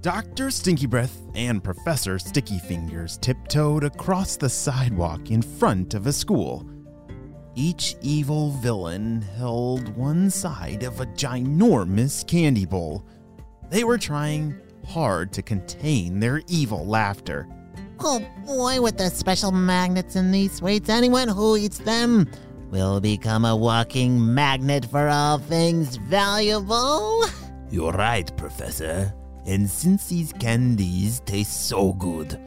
Dr. Stinky Breath and Professor Sticky Fingers tiptoed across the sidewalk in front of a school. Each evil villain held one side of a ginormous candy bowl. They were trying hard to contain their evil laughter. Oh boy, with the special magnets in these sweets, anyone who eats them will become a walking magnet for all things valuable. You're right, Professor. And since these candies taste so good,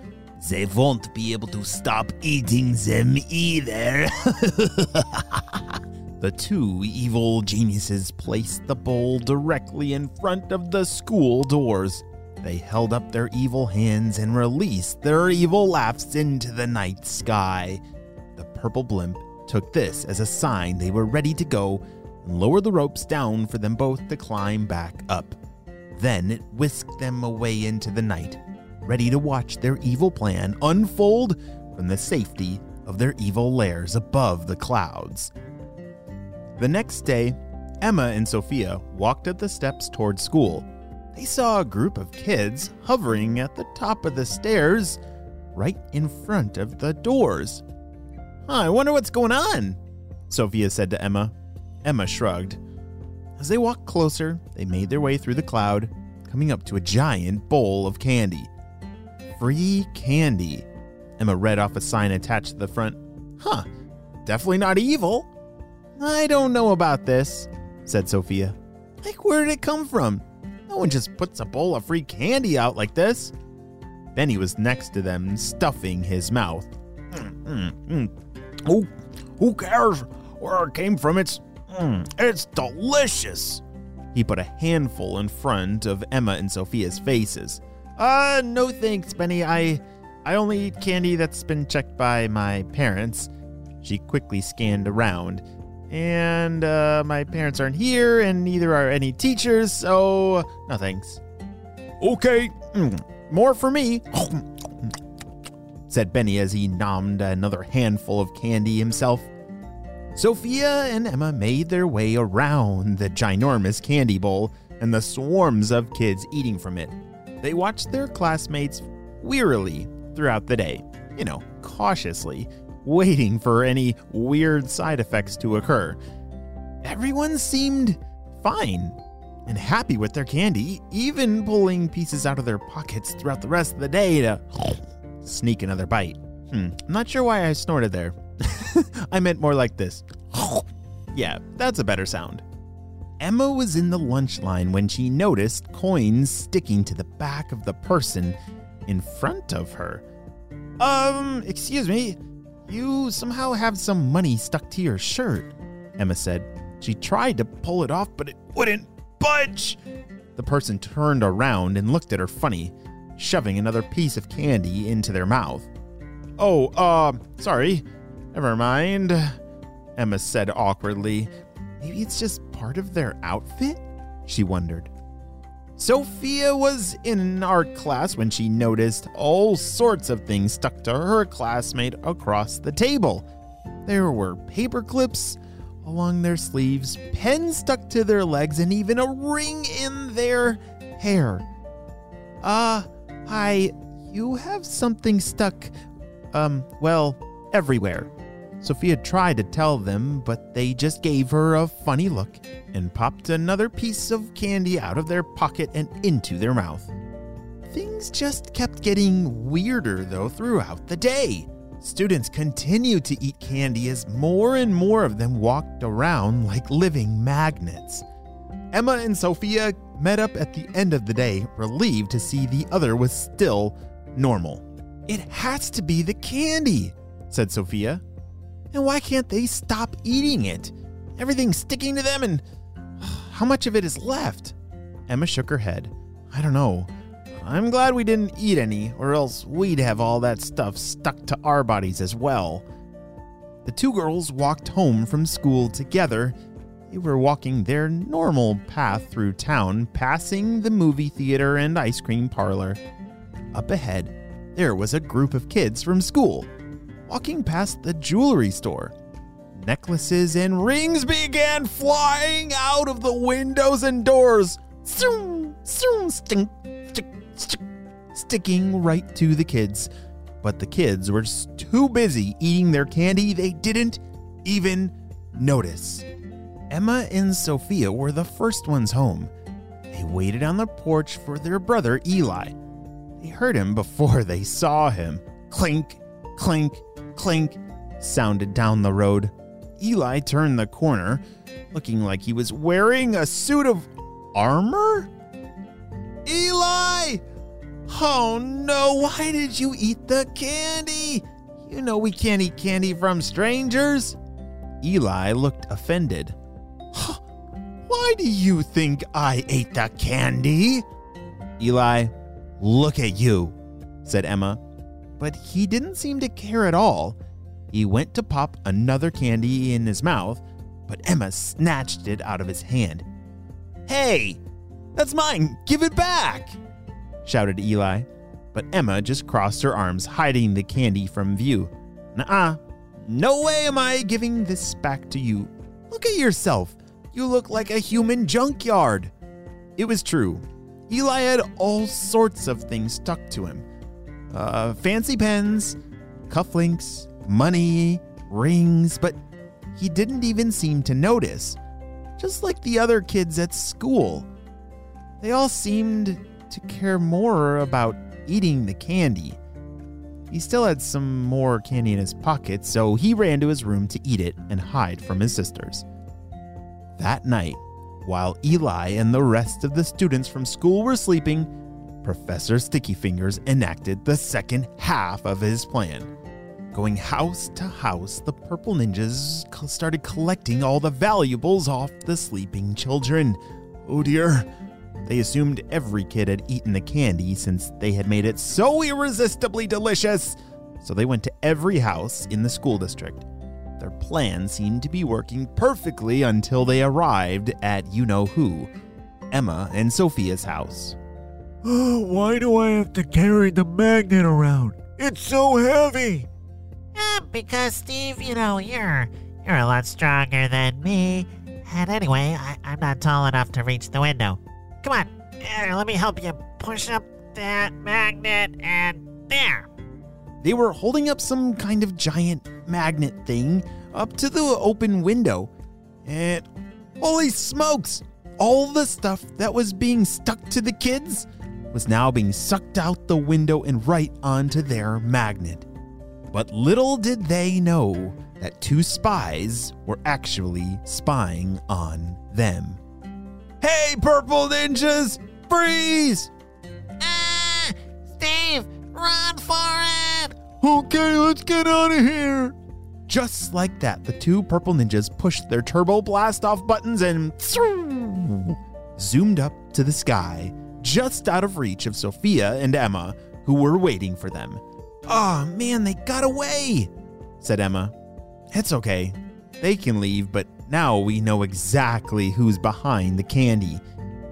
they won't be able to stop eating them either. The two evil geniuses placed the bowl directly in front of the school doors. They held up their evil hands and released their evil laughs into the night sky. The purple blimp took this as a sign they were ready to go and lowered the ropes down for them both to climb back up. Then it whisked them away into the night, ready to watch their evil plan unfold from the safety of their evil lairs above the clouds. The next day, Emma and Sophia walked up the steps toward school. They saw a group of kids hovering at the top of the stairs right in front of the doors. Huh, I wonder what's going on, Sophia said to Emma. Emma shrugged. As they walked closer, they made their way through the cloud, coming up to a giant bowl of candy. Free candy. Emma read off a sign attached to the front. Huh, definitely not evil. I don't know about this, said Sophia. Like, where did it come from? No one just puts a bowl of free candy out like this. Benny was next to them, stuffing his mouth. Mm, mm, mm. Who, who cares where it came from? It's, mm, it's delicious. He put a handful in front of Emma and Sophia's faces. Uh, no thanks, Benny. I, I only eat candy that's been checked by my parents. She quickly scanned around and uh, my parents aren't here, and neither are any teachers, so no thanks. Okay, mm, more for me, said Benny as he nommed another handful of candy himself. Sophia and Emma made their way around the ginormous candy bowl and the swarms of kids eating from it. They watched their classmates wearily throughout the day, you know, cautiously, waiting for any weird side effects to occur. Everyone seemed fine and happy with their candy, even pulling pieces out of their pockets throughout the rest of the day to sneak another bite. Hmm, I'm not sure why I snorted there. I meant more like this. yeah, that's a better sound. Emma was in the lunch line when she noticed coins sticking to the back of the person in front of her. Um, excuse me, you somehow have some money stuck to your shirt, Emma said. She tried to pull it off, but it wouldn't budge. The person turned around and looked at her funny, shoving another piece of candy into their mouth. Oh, uh, sorry. Never mind, Emma said awkwardly. Maybe it's just part of their outfit? She wondered. Sophia was in an art class when she noticed all sorts of things stuck to her classmate across the table. There were paper clips along their sleeves, pens stuck to their legs, and even a ring in their hair. Uh, hi, you have something stuck, um, well, everywhere. Sophia tried to tell them, but they just gave her a funny look and popped another piece of candy out of their pocket and into their mouth. Things just kept getting weirder, though, throughout the day. Students continued to eat candy as more and more of them walked around like living magnets. Emma and Sophia met up at the end of the day, relieved to see the other was still normal. It has to be the candy, said Sophia. And why can't they stop eating it? Everything's sticking to them, and how much of it is left? Emma shook her head. I don't know. I'm glad we didn't eat any, or else we'd have all that stuff stuck to our bodies as well. The two girls walked home from school together. They were walking their normal path through town, passing the movie theater and ice cream parlor. Up ahead, there was a group of kids from school walking past the jewelry store. Necklaces and rings began flying out of the windows and doors. Zoom, zoom, stink, stick, stick, sticking right to the kids. But the kids were too busy eating their candy, they didn't even notice. Emma and Sophia were the first ones home. They waited on the porch for their brother Eli. They heard him before they saw him. Clink, clink, clink sounded down the road. Eli turned the corner, looking like he was wearing a suit of armor? Eli! Oh no, why did you eat the candy? You know we can't eat candy from strangers. Eli looked offended. Why do you think I ate the candy? Eli, look at you, said Emma. But he didn't seem to care at all. He went to pop another candy in his mouth, but Emma snatched it out of his hand. Hey, that's mine! Give it back! shouted Eli. But Emma just crossed her arms, hiding the candy from view. Nuh No way am I giving this back to you. Look at yourself. You look like a human junkyard. It was true. Eli had all sorts of things stuck to him uh, fancy pens, cufflinks, money, rings, but he didn't even seem to notice, just like the other kids at school. They all seemed to care more about eating the candy. He still had some more candy in his pocket, so he ran to his room to eat it and hide from his sisters. That night, while Eli and the rest of the students from school were sleeping, Professor Sticky Fingers enacted the second half of his plan. Going house to house, the purple ninjas started collecting all the valuables off the sleeping children. Oh dear. They assumed every kid had eaten the candy since they had made it so irresistibly delicious. So they went to every house in the school district. Their plan seemed to be working perfectly until they arrived at you know who Emma and Sophia's house. Why do I have to carry the magnet around? It's so heavy! Uh, because Steve, you know, you're you're a lot stronger than me. And anyway, I, I'm not tall enough to reach the window. Come on, here, let me help you push up that magnet and there. They were holding up some kind of giant magnet thing up to the open window. And holy smokes! All the stuff that was being stuck to the kids was now being sucked out the window and right onto their magnet. But little did they know that two spies were actually spying on them. Hey, purple ninjas, freeze! Ah! Steve, run for it! Okay, let's get out of here! Just like that, the two purple ninjas pushed their turbo blast off buttons and zoomed up to the sky, just out of reach of Sophia and Emma, who were waiting for them. Oh man, they got away, said Emma. It's okay. They can leave, but now we know exactly who's behind the candy.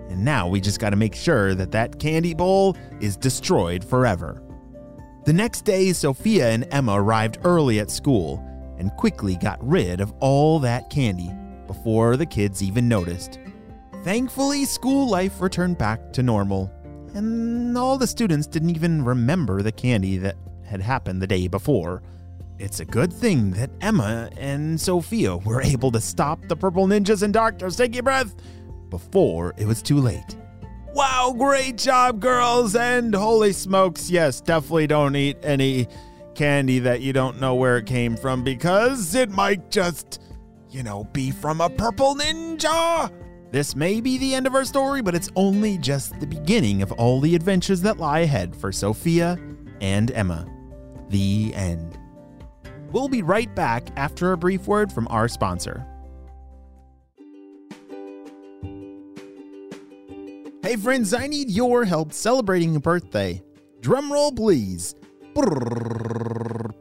And now we just gotta make sure that that candy bowl is destroyed forever. The next day, Sophia and Emma arrived early at school and quickly got rid of all that candy before the kids even noticed. Thankfully, school life returned back to normal, and all the students didn't even remember the candy that had happened the day before. It's a good thing that Emma and Sophia were able to stop the purple ninjas and Dr. Sticky Breath before it was too late. Wow, great job, girls! And holy smokes, yes, definitely don't eat any candy that you don't know where it came from because it might just, you know, be from a purple ninja. This may be the end of our story, but it's only just the beginning of all the adventures that lie ahead for Sophia and Emma. The end. We'll be right back after a brief word from our sponsor. Hey friends, I need your help celebrating a birthday. Drumroll please. Brrrr.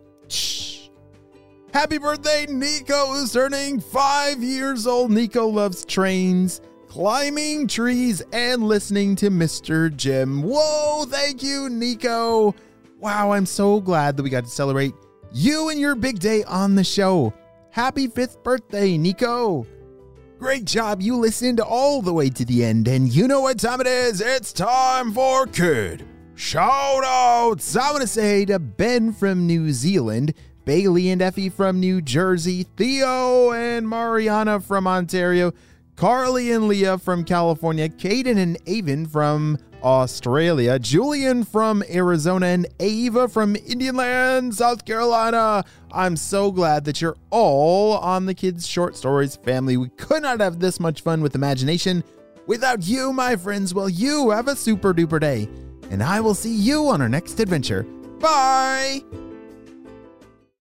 Happy birthday, Nico is turning five years old. Nico loves trains, climbing trees, and listening to Mr. Jim. Whoa, thank you, Nico. Wow, I'm so glad that we got to celebrate you and your big day on the show. Happy fifth birthday, Nico. Great job. You listened all the way to the end, and you know what time it is. It's time for Kid Shout outs. I want to say to Ben from New Zealand, Bailey and Effie from New Jersey, Theo and Mariana from Ontario, Carly and Leah from California, Caden and Avon from Australia, Julian from Arizona, and Ava from Indian Land, South Carolina. I'm so glad that you're all on the Kids Short Stories family. We could not have this much fun with imagination without you, my friends. Well, you have a super duper day, and I will see you on our next adventure. Bye!